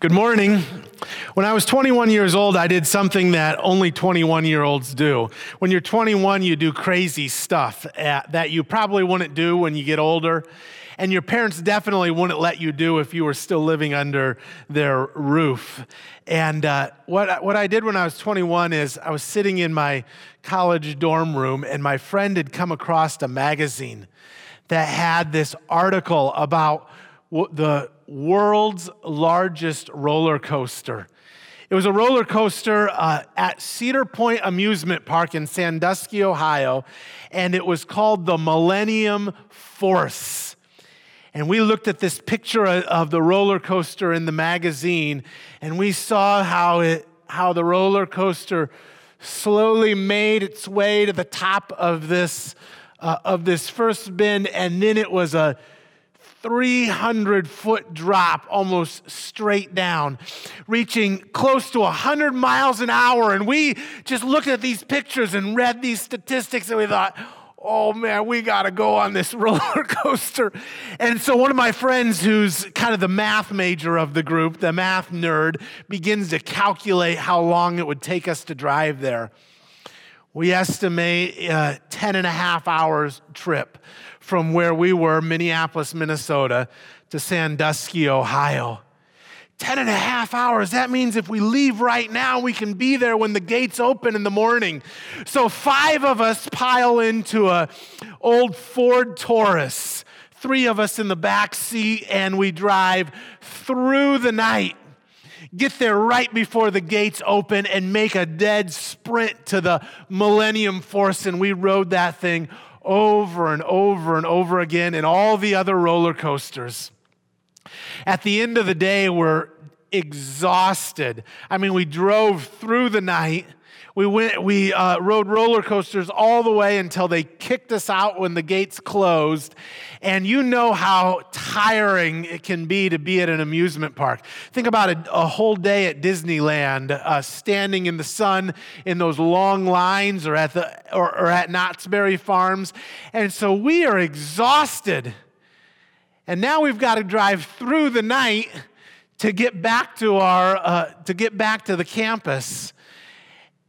Good morning. When I was 21 years old, I did something that only 21 year olds do. When you're 21, you do crazy stuff that you probably wouldn't do when you get older. And your parents definitely wouldn't let you do if you were still living under their roof. And uh, what, what I did when I was 21 is I was sitting in my college dorm room, and my friend had come across a magazine that had this article about the world's largest roller coaster. It was a roller coaster uh, at Cedar Point Amusement Park in Sandusky, Ohio, and it was called the Millennium Force. And we looked at this picture of the roller coaster in the magazine, and we saw how, it, how the roller coaster slowly made its way to the top of this, uh, of this first bend, and then it was a 300 foot drop almost straight down, reaching close to 100 miles an hour. And we just looked at these pictures and read these statistics and we thought, oh man, we got to go on this roller coaster. And so one of my friends, who's kind of the math major of the group, the math nerd, begins to calculate how long it would take us to drive there. We estimate a 10 and a half hours trip from where we were, Minneapolis, Minnesota, to Sandusky, Ohio. 10 and a half hours. That means if we leave right now, we can be there when the gates open in the morning. So five of us pile into a old Ford Taurus. Three of us in the back seat and we drive through the night. Get there right before the gates open and make a dead sprint to the Millennium Force and we rode that thing over and over and over again in all the other roller coasters. At the end of the day, we're exhausted. I mean, we drove through the night. We went, we uh, rode roller coasters all the way until they kicked us out when the gates closed. And you know how tiring it can be to be at an amusement park. Think about a, a whole day at Disneyland, uh, standing in the sun in those long lines, or at the or, or at Knott's Berry Farms. And so we are exhausted. And now we've got to drive through the night to get back to our uh, to get back to the campus.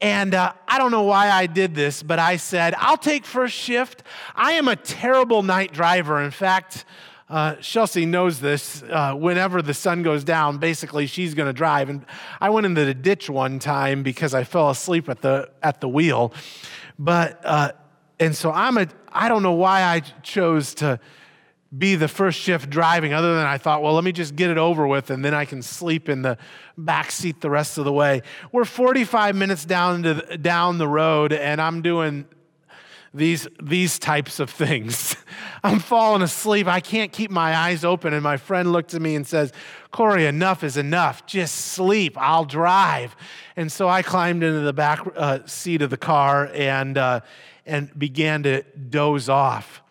And uh, I don't know why I did this, but I said, I'll take first shift. I am a terrible night driver. In fact, uh, Chelsea knows this. Uh, whenever the sun goes down, basically she's going to drive. And I went into the ditch one time because I fell asleep at the at the wheel. But uh, and so I'm a. I don't know why I chose to be the first shift driving other than I thought, well, let me just get it over with and then I can sleep in the back seat the rest of the way. We're 45 minutes down to down the road and I'm doing these these types of things. I'm falling asleep. I can't keep my eyes open and my friend looked at me and says, "Corey, enough is enough. Just sleep. I'll drive." And so I climbed into the back uh, seat of the car and uh, and began to doze off.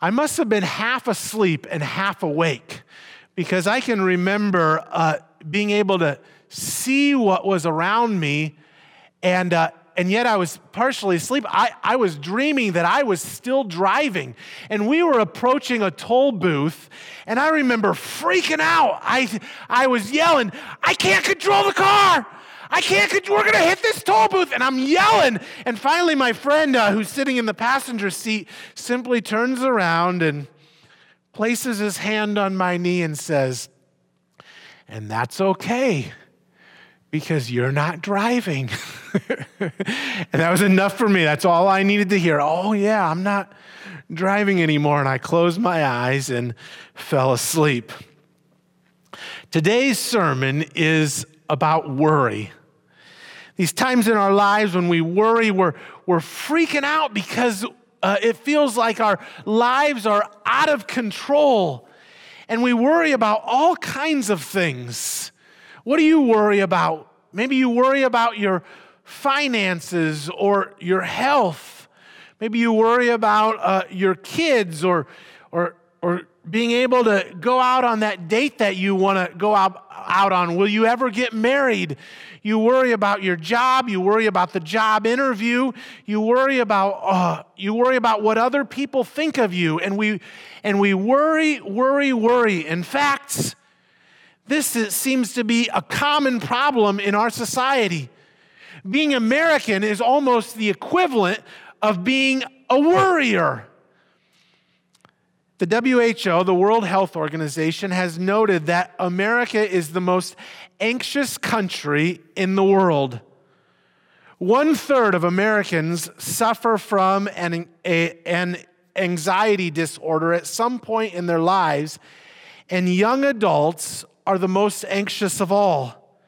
I must have been half asleep and half awake because I can remember uh, being able to see what was around me and, uh, and yet I was partially asleep. I, I was dreaming that I was still driving, and we were approaching a toll booth, and I remember freaking out. I, I was yelling, I can't control the car! I can't, we're going to hit this toll booth. And I'm yelling. And finally, my friend uh, who's sitting in the passenger seat simply turns around and places his hand on my knee and says, And that's okay because you're not driving. and that was enough for me. That's all I needed to hear. Oh, yeah, I'm not driving anymore. And I closed my eyes and fell asleep. Today's sermon is about worry. These times in our lives when we worry, we're, we're freaking out because uh, it feels like our lives are out of control. And we worry about all kinds of things. What do you worry about? Maybe you worry about your finances or your health. Maybe you worry about uh, your kids or, or, or being able to go out on that date that you want to go out, out on. Will you ever get married? You worry about your job. You worry about the job interview. You worry about uh, you worry about what other people think of you, and we and we worry, worry, worry. In fact, this is, seems to be a common problem in our society. Being American is almost the equivalent of being a worrier. The WHO, the World Health Organization, has noted that America is the most anxious country in the world. One third of Americans suffer from an, a, an anxiety disorder at some point in their lives, and young adults are the most anxious of all.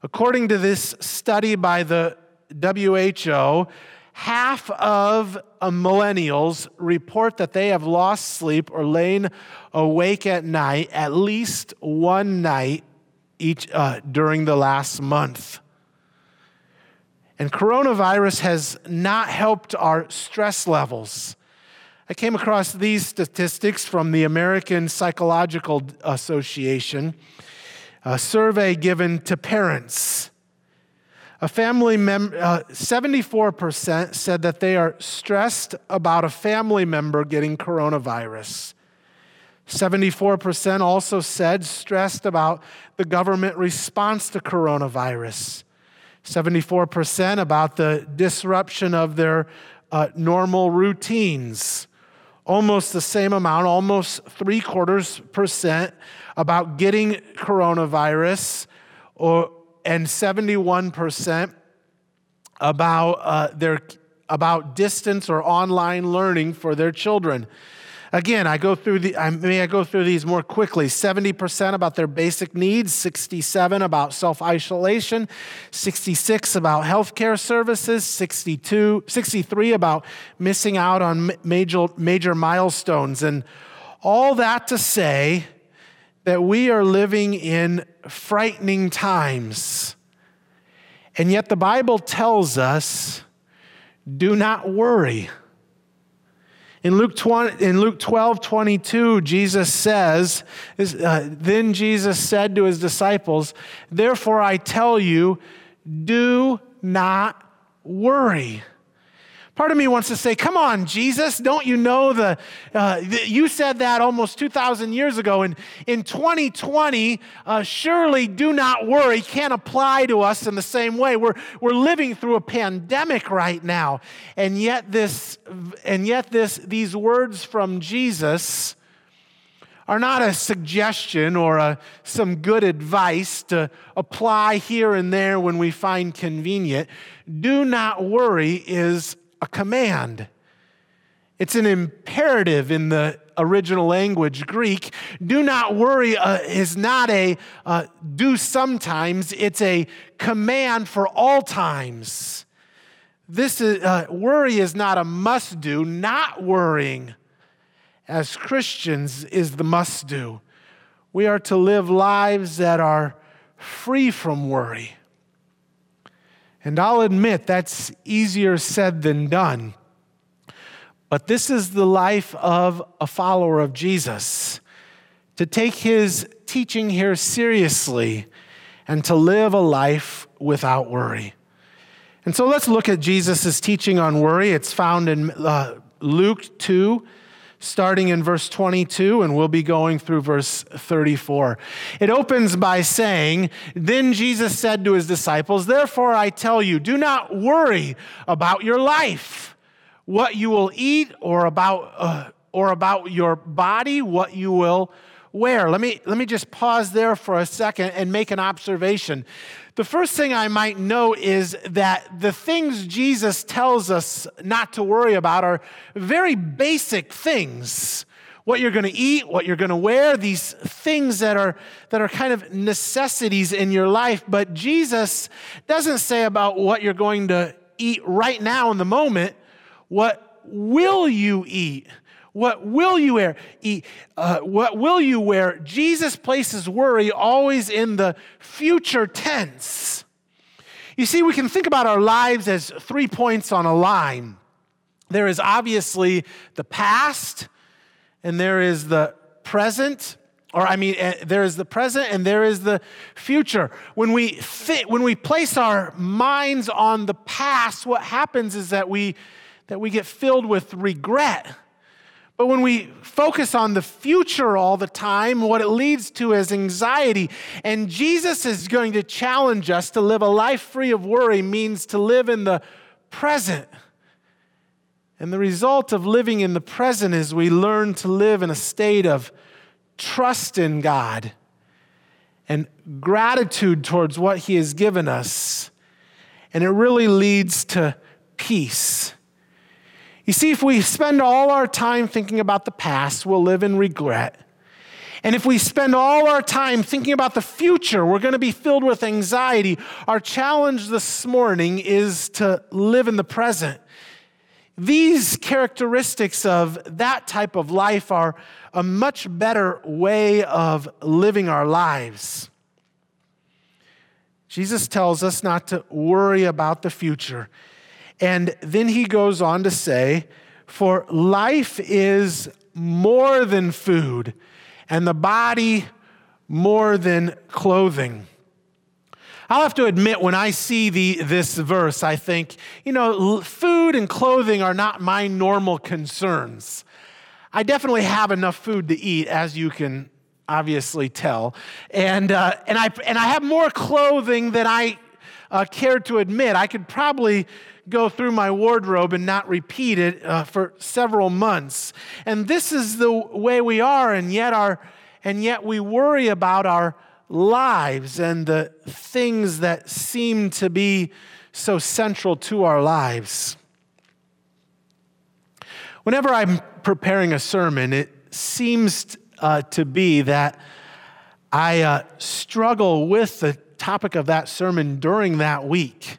According to this study by the WHO, half of millennials report that they have lost sleep or lain awake at night at least one night each uh, during the last month. And coronavirus has not helped our stress levels. I came across these statistics from the American Psychological Association, a survey given to parents. A family member, uh, 74% said that they are stressed about a family member getting coronavirus. 74% also said stressed about the government response to coronavirus. 74% about the disruption of their uh, normal routines. Almost the same amount, almost three quarters percent about getting coronavirus, or, and 71% about, uh, their, about distance or online learning for their children. Again, I go through the, I may I go through these more quickly. 70% about their basic needs, 67 about self-isolation, 66 about healthcare services, 62, 63 about missing out on major, major milestones. And all that to say that we are living in frightening times. And yet the Bible tells us do not worry. In Luke, 20, in Luke 12, 22, Jesus says, uh, Then Jesus said to his disciples, Therefore I tell you, do not worry. Part of me wants to say, come on, Jesus, don't you know the, uh, the you said that almost 2,000 years ago. And in 2020, uh, surely do not worry can't apply to us in the same way. We're, we're living through a pandemic right now. And yet this, and yet this, these words from Jesus are not a suggestion or a, some good advice to apply here and there when we find convenient. Do not worry is a command. It's an imperative in the original language, Greek. Do not worry uh, is not a uh, do sometimes, it's a command for all times. This is, uh, worry is not a must do. Not worrying as Christians is the must do. We are to live lives that are free from worry. And I'll admit that's easier said than done. But this is the life of a follower of Jesus to take his teaching here seriously and to live a life without worry. And so let's look at Jesus' teaching on worry. It's found in uh, Luke 2, starting in verse 22, and we'll be going through verse 34. It opens by saying, Then Jesus said to his disciples, Therefore I tell you, do not worry about your life, what you will eat, or about, uh, or about your body, what you will wear. Let me, let me just pause there for a second and make an observation. The first thing I might note is that the things Jesus tells us not to worry about are very basic things. What you're going to eat, what you're going to wear, these things that are, that are kind of necessities in your life. But Jesus doesn't say about what you're going to eat right now in the moment. What will you eat? What will you wear? Eat, uh, what will you wear? Jesus places worry always in the future tense. You see, we can think about our lives as three points on a line. There is obviously the past, and there is the present, or I mean, eh, there is the present and there is the future. When we fit, when we place our minds on the past, what happens is that we that we get filled with regret. But when we focus on the future all the time, what it leads to is anxiety. And Jesus is going to challenge us to live a life free of worry, means to live in the present. And the result of living in the present is we learn to live in a state of trust in God and gratitude towards what He has given us. And it really leads to peace. You see, if we spend all our time thinking about the past, we'll live in regret. And if we spend all our time thinking about the future, we're going to be filled with anxiety. Our challenge this morning is to live in the present. These characteristics of that type of life are a much better way of living our lives. Jesus tells us not to worry about the future. And then he goes on to say, For life is more than food, and the body more than clothing. I'll have to admit, when I see the, this verse, I think, you know, food and clothing are not my normal concerns. I definitely have enough food to eat, as you can obviously tell. And, uh, and, I, and I have more clothing than I uh, care to admit. I could probably go through my wardrobe and not repeat it uh, for several months. And this is the way we are, and yet, our, and yet we worry about our lives and the things that seem to be so central to our lives. Whenever I'm preparing a sermon, it seems uh, to be that I uh, struggle with the topic of that sermon during that week.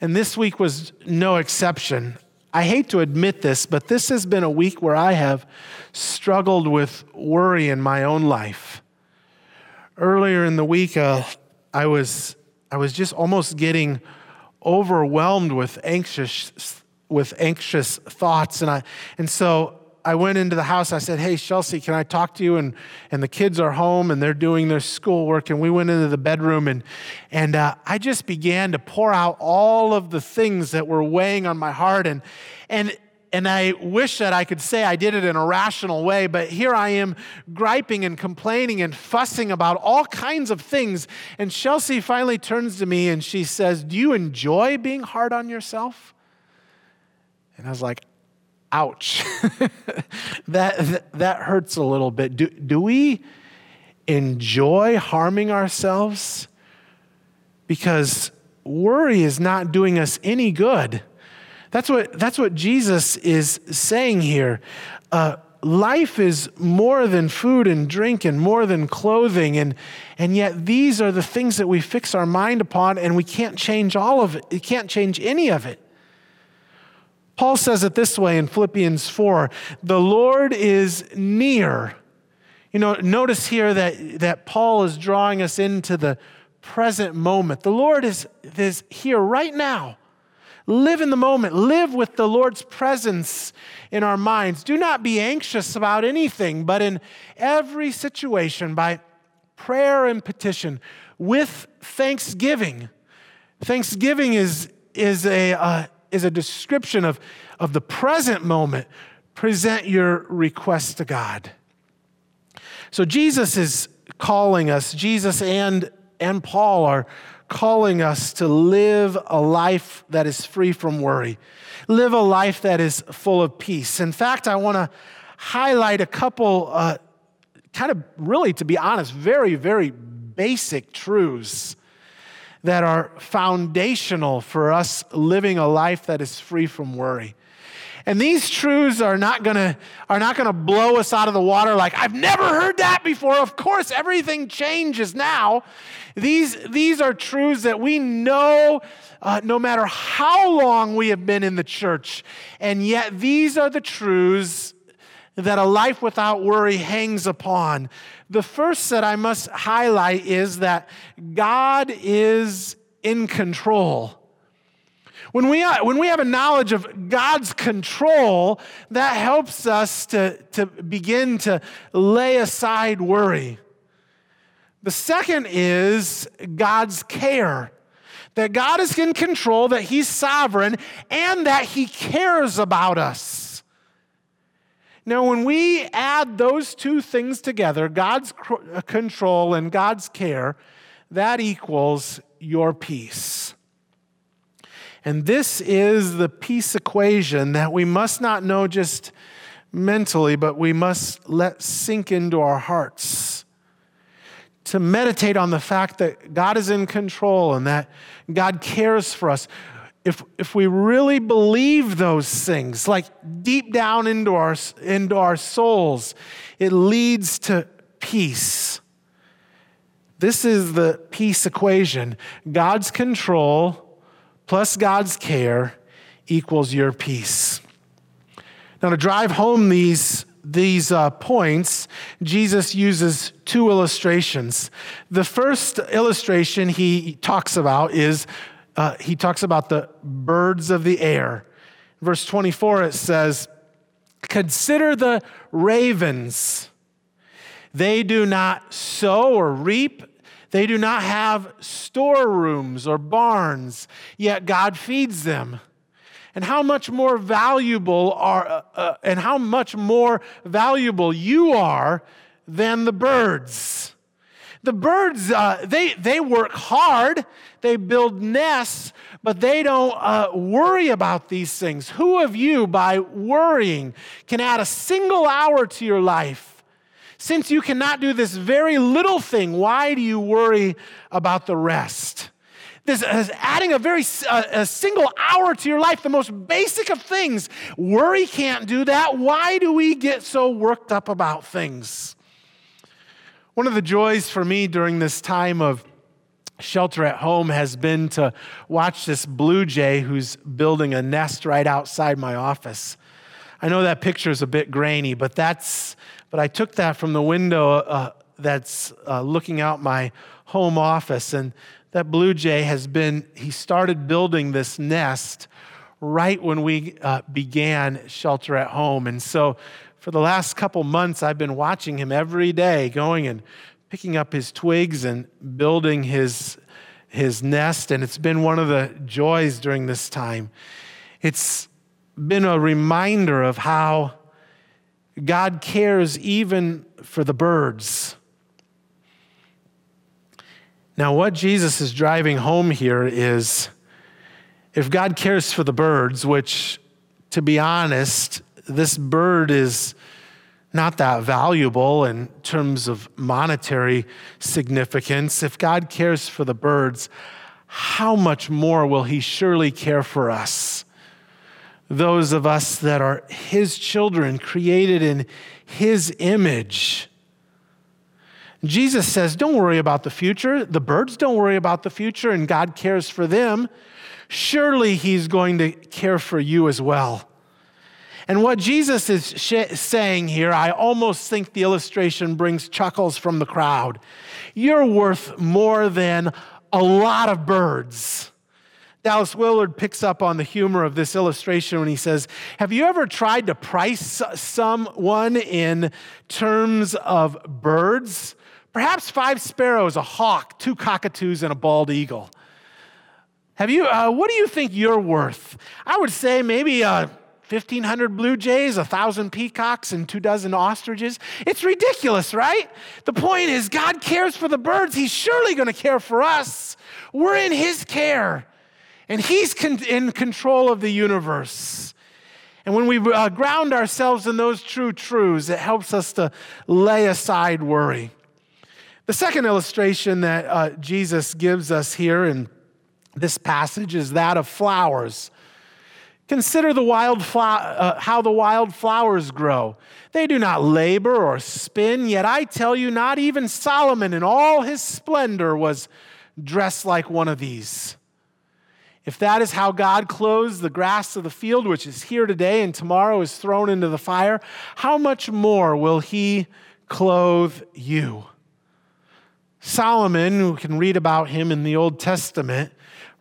And this week was no exception. I hate to admit this, but this has been a week where I have struggled with worry in my own life. Earlier in the week, uh, I, was, I was just almost getting overwhelmed with anxious, with anxious thoughts. And, I, and so I went into the house. I said, Hey, Chelsea, can I talk to you? And, and the kids are home and they're doing their schoolwork. And we went into the bedroom and, and uh, I just began to pour out all of the things that were weighing on my heart. And, and, and I wish that I could say I did it in a rational way, but here I am griping and complaining and fussing about all kinds of things. And Chelsea finally turns to me and she says, Do you enjoy being hard on yourself? And I was like, ouch. that, that hurts a little bit. Do, do we enjoy harming ourselves? Because worry is not doing us any good. That's what, that's what Jesus is saying here. Uh, life is more than food and drink and more than clothing. And, and yet, these are the things that we fix our mind upon, and we can't change all of it. We can't change any of it. Paul says it this way in Philippians 4 the Lord is near. You know, notice here that, that Paul is drawing us into the present moment. The Lord is, is here right now. Live in the moment. Live with the Lord's presence in our minds. Do not be anxious about anything, but in every situation, by prayer and petition, with thanksgiving. Thanksgiving is, is a, uh, is a description of, of the present moment. Present your request to God. So Jesus is calling us, Jesus and, and Paul are calling us to live a life that is free from worry, live a life that is full of peace. In fact, I want to highlight a couple, uh, kind of really, to be honest, very, very basic truths that are foundational for us living a life that is free from worry. And these truths are not gonna, are not gonna blow us out of the water like, I've never heard that before. Of course, everything changes now. These, these are truths that we know uh, no matter how long we have been in the church. And yet, these are the truths that a life without worry hangs upon. The first that I must highlight is that God is in control. When we, uh, when we have a knowledge of God's control, that helps us to, to begin to lay aside worry. The second is God's care. That God is in control, that He's sovereign, and that He cares about us. Now, when we add those two things together, God's uh, control and God's care, that equals your peace. And this is the peace equation that we must not know just mentally, but we must let sink into our hearts. To meditate on the fact that God is in control and that God cares for us. If, if we really believe those things, like deep down into our, into our souls, it leads to peace. This is the peace equation God's control plus God's care equals your peace. Now, to drive home these, these uh, points, Jesus uses two illustrations. The first illustration he talks about is uh, he talks about the birds of the air. Verse 24, it says, Consider the ravens. They do not sow or reap, they do not have storerooms or barns, yet God feeds them and how much more valuable are uh, uh, and how much more valuable you are than the birds the birds uh, they, they work hard they build nests but they don't uh, worry about these things who of you by worrying can add a single hour to your life since you cannot do this very little thing why do you worry about the rest this is adding a very uh, a single hour to your life, the most basic of things. Worry can't do that. Why do we get so worked up about things? One of the joys for me during this time of shelter at home has been to watch this blue jay who's building a nest right outside my office. I know that picture is a bit grainy, but that's but I took that from the window uh, that's uh, looking out my home office and that blue jay has been, he started building this nest right when we uh, began shelter at home. And so for the last couple months, I've been watching him every day going and picking up his twigs and building his, his nest. And it's been one of the joys during this time. It's been a reminder of how God cares even for the birds. Now, what Jesus is driving home here is if God cares for the birds, which, to be honest, this bird is not that valuable in terms of monetary significance. If God cares for the birds, how much more will He surely care for us? Those of us that are His children, created in His image. Jesus says, Don't worry about the future. The birds don't worry about the future, and God cares for them. Surely He's going to care for you as well. And what Jesus is sh- saying here, I almost think the illustration brings chuckles from the crowd. You're worth more than a lot of birds. Dallas Willard picks up on the humor of this illustration when he says, Have you ever tried to price someone in terms of birds? Perhaps five sparrows, a hawk, two cockatoos, and a bald eagle. Have you, uh, what do you think you're worth? I would say maybe uh, 1,500 blue jays, 1,000 peacocks, and two dozen ostriches. It's ridiculous, right? The point is, God cares for the birds. He's surely going to care for us. We're in His care, and He's con- in control of the universe. And when we uh, ground ourselves in those true truths, it helps us to lay aside worry. The second illustration that uh, Jesus gives us here in this passage is that of flowers. Consider the wild uh, how the wild flowers grow. They do not labor or spin, yet I tell you, not even Solomon in all his splendor was dressed like one of these. If that is how God clothes the grass of the field, which is here today and tomorrow is thrown into the fire, how much more will he clothe you? Solomon, we can read about him in the Old Testament,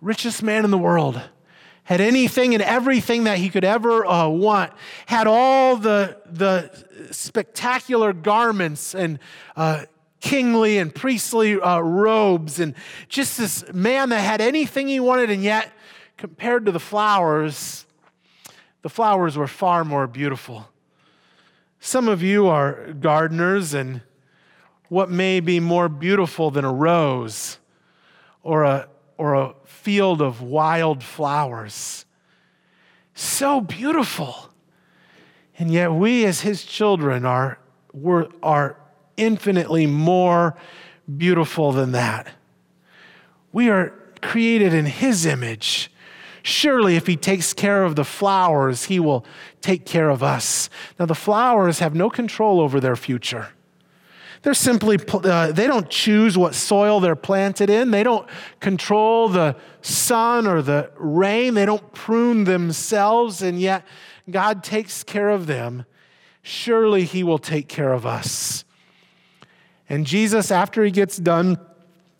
richest man in the world, had anything and everything that he could ever uh, want, had all the, the spectacular garments and uh, kingly and priestly uh, robes, and just this man that had anything he wanted, and yet, compared to the flowers, the flowers were far more beautiful. Some of you are gardeners, and what may be more beautiful than a rose or a, or a field of wild flowers? So beautiful. And yet, we as his children are, are infinitely more beautiful than that. We are created in his image. Surely, if he takes care of the flowers, he will take care of us. Now, the flowers have no control over their future. They're simply, uh, they don't choose what soil they're planted in. They don't control the sun or the rain. They don't prune themselves, and yet God takes care of them. Surely He will take care of us. And Jesus, after He gets done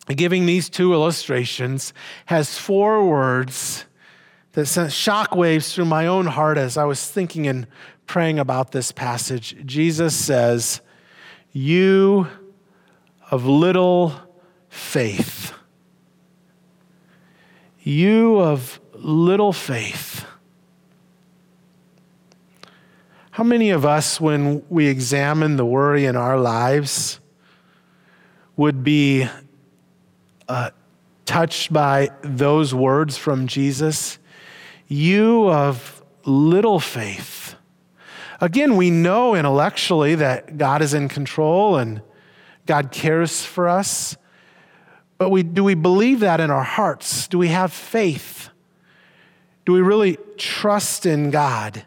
giving these two illustrations, has four words that sent shockwaves through my own heart as I was thinking and praying about this passage. Jesus says, You of little faith. You of little faith. How many of us, when we examine the worry in our lives, would be uh, touched by those words from Jesus? You of little faith. Again, we know intellectually that God is in control and God cares for us. But we, do we believe that in our hearts? Do we have faith? Do we really trust in God?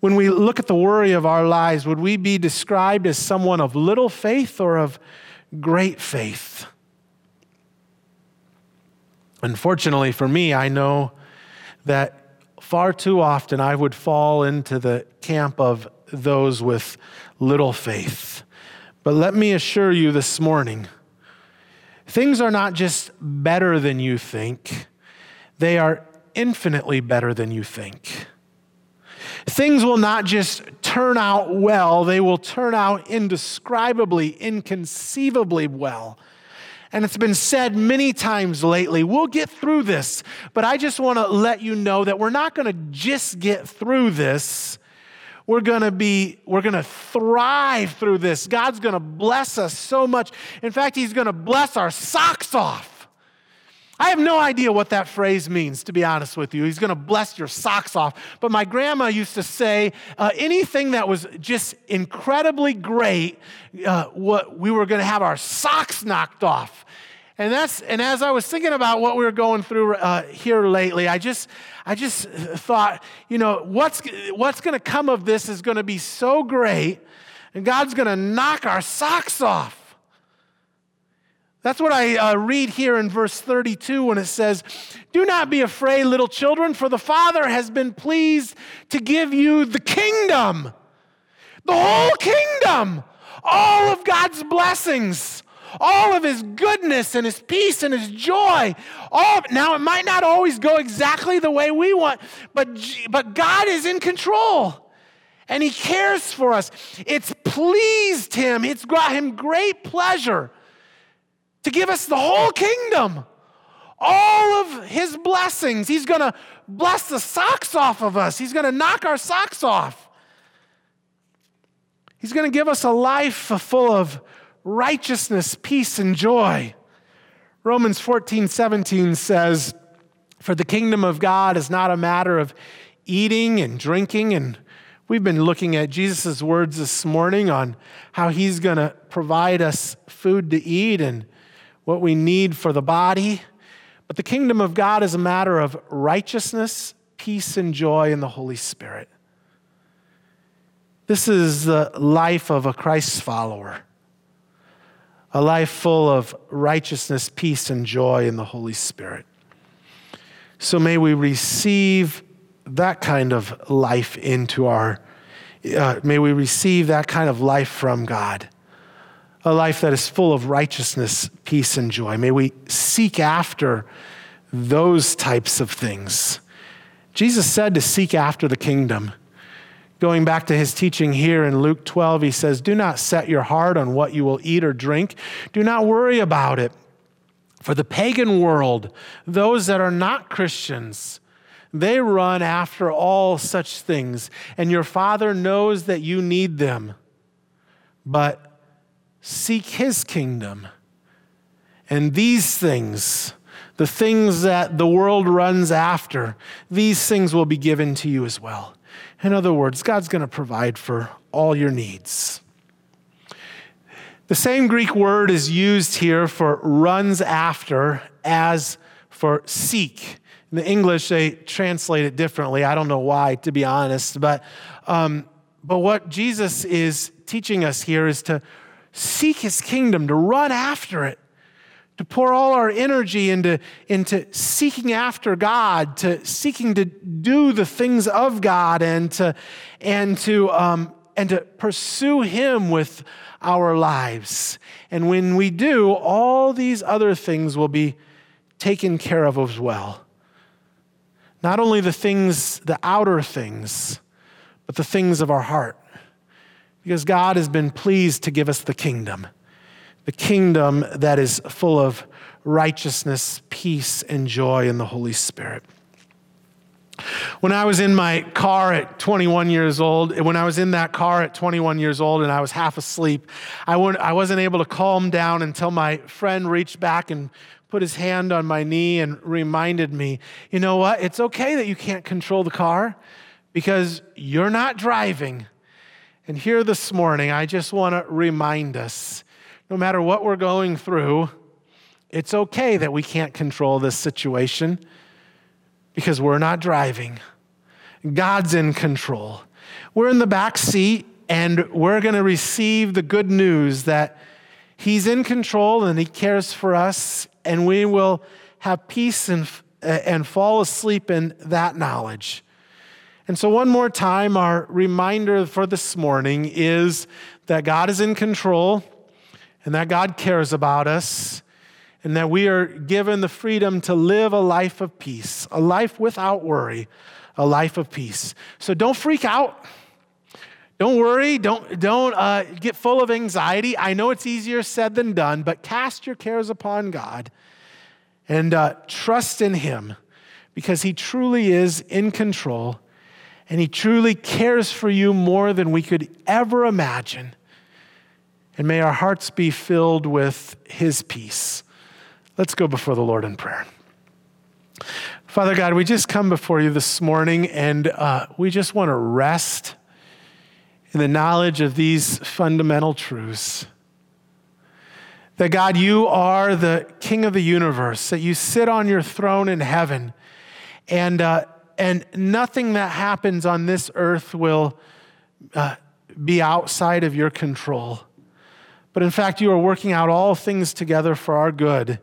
When we look at the worry of our lives, would we be described as someone of little faith or of great faith? Unfortunately for me, I know that far too often I would fall into the camp of those with little faith. But let me assure you this morning things are not just better than you think, they are infinitely better than you think. Things will not just turn out well, they will turn out indescribably, inconceivably well. And it's been said many times lately, we'll get through this. But I just want to let you know that we're not going to just get through this. We're going to be, we're going to thrive through this. God's going to bless us so much. In fact, He's going to bless our socks off. I have no idea what that phrase means, to be honest with you. He's going to bless your socks off. But my grandma used to say uh, anything that was just incredibly great, uh, what, we were going to have our socks knocked off. And that's and as I was thinking about what we were going through uh, here lately, I just I just thought, you know, what's what's going to come of this is going to be so great, and God's going to knock our socks off. That's what I uh, read here in verse 32 when it says, Do not be afraid, little children, for the Father has been pleased to give you the kingdom, the whole kingdom, all of God's blessings, all of His goodness and His peace and His joy. All of, now, it might not always go exactly the way we want, but, but God is in control and He cares for us. It's pleased Him, it's brought Him great pleasure to give us the whole kingdom, all of his blessings. He's going to bless the socks off of us, he's going to knock our socks off. He's going to give us a life full of righteousness, peace, and joy. Romans 14, 17 says, For the kingdom of God is not a matter of eating and drinking. And we've been looking at Jesus' words this morning on how he's going to provide us food to eat and what we need for the body. But the kingdom of God is a matter of righteousness, peace, and joy in the Holy Spirit. This is the life of a Christ follower, a life full of righteousness, peace, and joy in the Holy Spirit. So may we receive that kind of life into our, uh, may we receive that kind of life from God a life that is full of righteousness, peace, and joy. May we seek after those types of things. Jesus said to seek after the kingdom. Going back to his teaching here in Luke 12, he says, Do not set your heart on what you will eat or drink. Do not worry about it. For the pagan world, those that are not Christians, they run after all such things, and your Father knows that you need them. But seek His kingdom, and these things, the things that the world runs after, these things will be given to you as well. In other words, God's going to provide for all your needs. The same Greek word is used here for runs after as for seek. In the English, they translate it differently. I don't know why, to be honest. But, um, but what Jesus is teaching us here is to seek his kingdom, to run after it, to pour all our energy into, into seeking after God, to seeking to do the things of God, and to, and to, um, and to pursue him with our lives. And when we do, all these other things will be taken care of as well. Not only the things, the outer things, but the things of our heart. Because God has been pleased to give us the kingdom, the kingdom that is full of righteousness, peace, and joy in the Holy Spirit. When I was in my car at 21 years old, when I was in that car at 21 years old and I was half asleep, I, I wasn't able to calm down until my friend reached back and put his hand on my knee and reminded me, you know what? It's okay that you can't control the car because you're not driving. And here this morning, I just want to remind us no matter what we're going through, it's okay that we can't control this situation because we're not driving. God's in control. We're in the back seat and we're going to receive the good news that He's in control and He cares for us, and we will have peace and, and fall asleep in that knowledge. And so, one more time, our reminder for this morning is that God is in control and that God cares about us and that we are given the freedom to live a life of peace, a life without worry, a life of peace. So don't freak out. Don't worry. Don't, don't uh, get full of anxiety. I know it's easier said than done, but cast your cares upon God and uh, trust in Him because He truly is in control and He truly cares for you more than we could ever imagine. And may our hearts be filled with His peace. Let's go before the Lord in prayer. Father God, we just come before you this morning and uh, we just want to rest in the knowledge of these fundamental truths. That God, you are the King of the universe, that you sit on your throne in heaven, and, uh, and nothing that happens on this earth will uh, be outside of your control. But in fact, you are working out all things together for our good.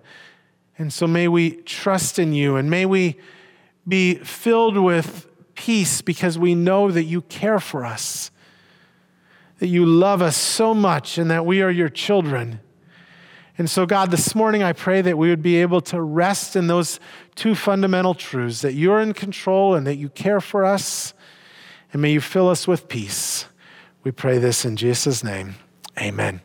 And so may we trust in you and may we be filled with peace because we know that you care for us, that you love us so much, and that we are your children. And so, God, this morning I pray that we would be able to rest in those two fundamental truths that you're in control and that you care for us. And may you fill us with peace. We pray this in Jesus' name. Amen.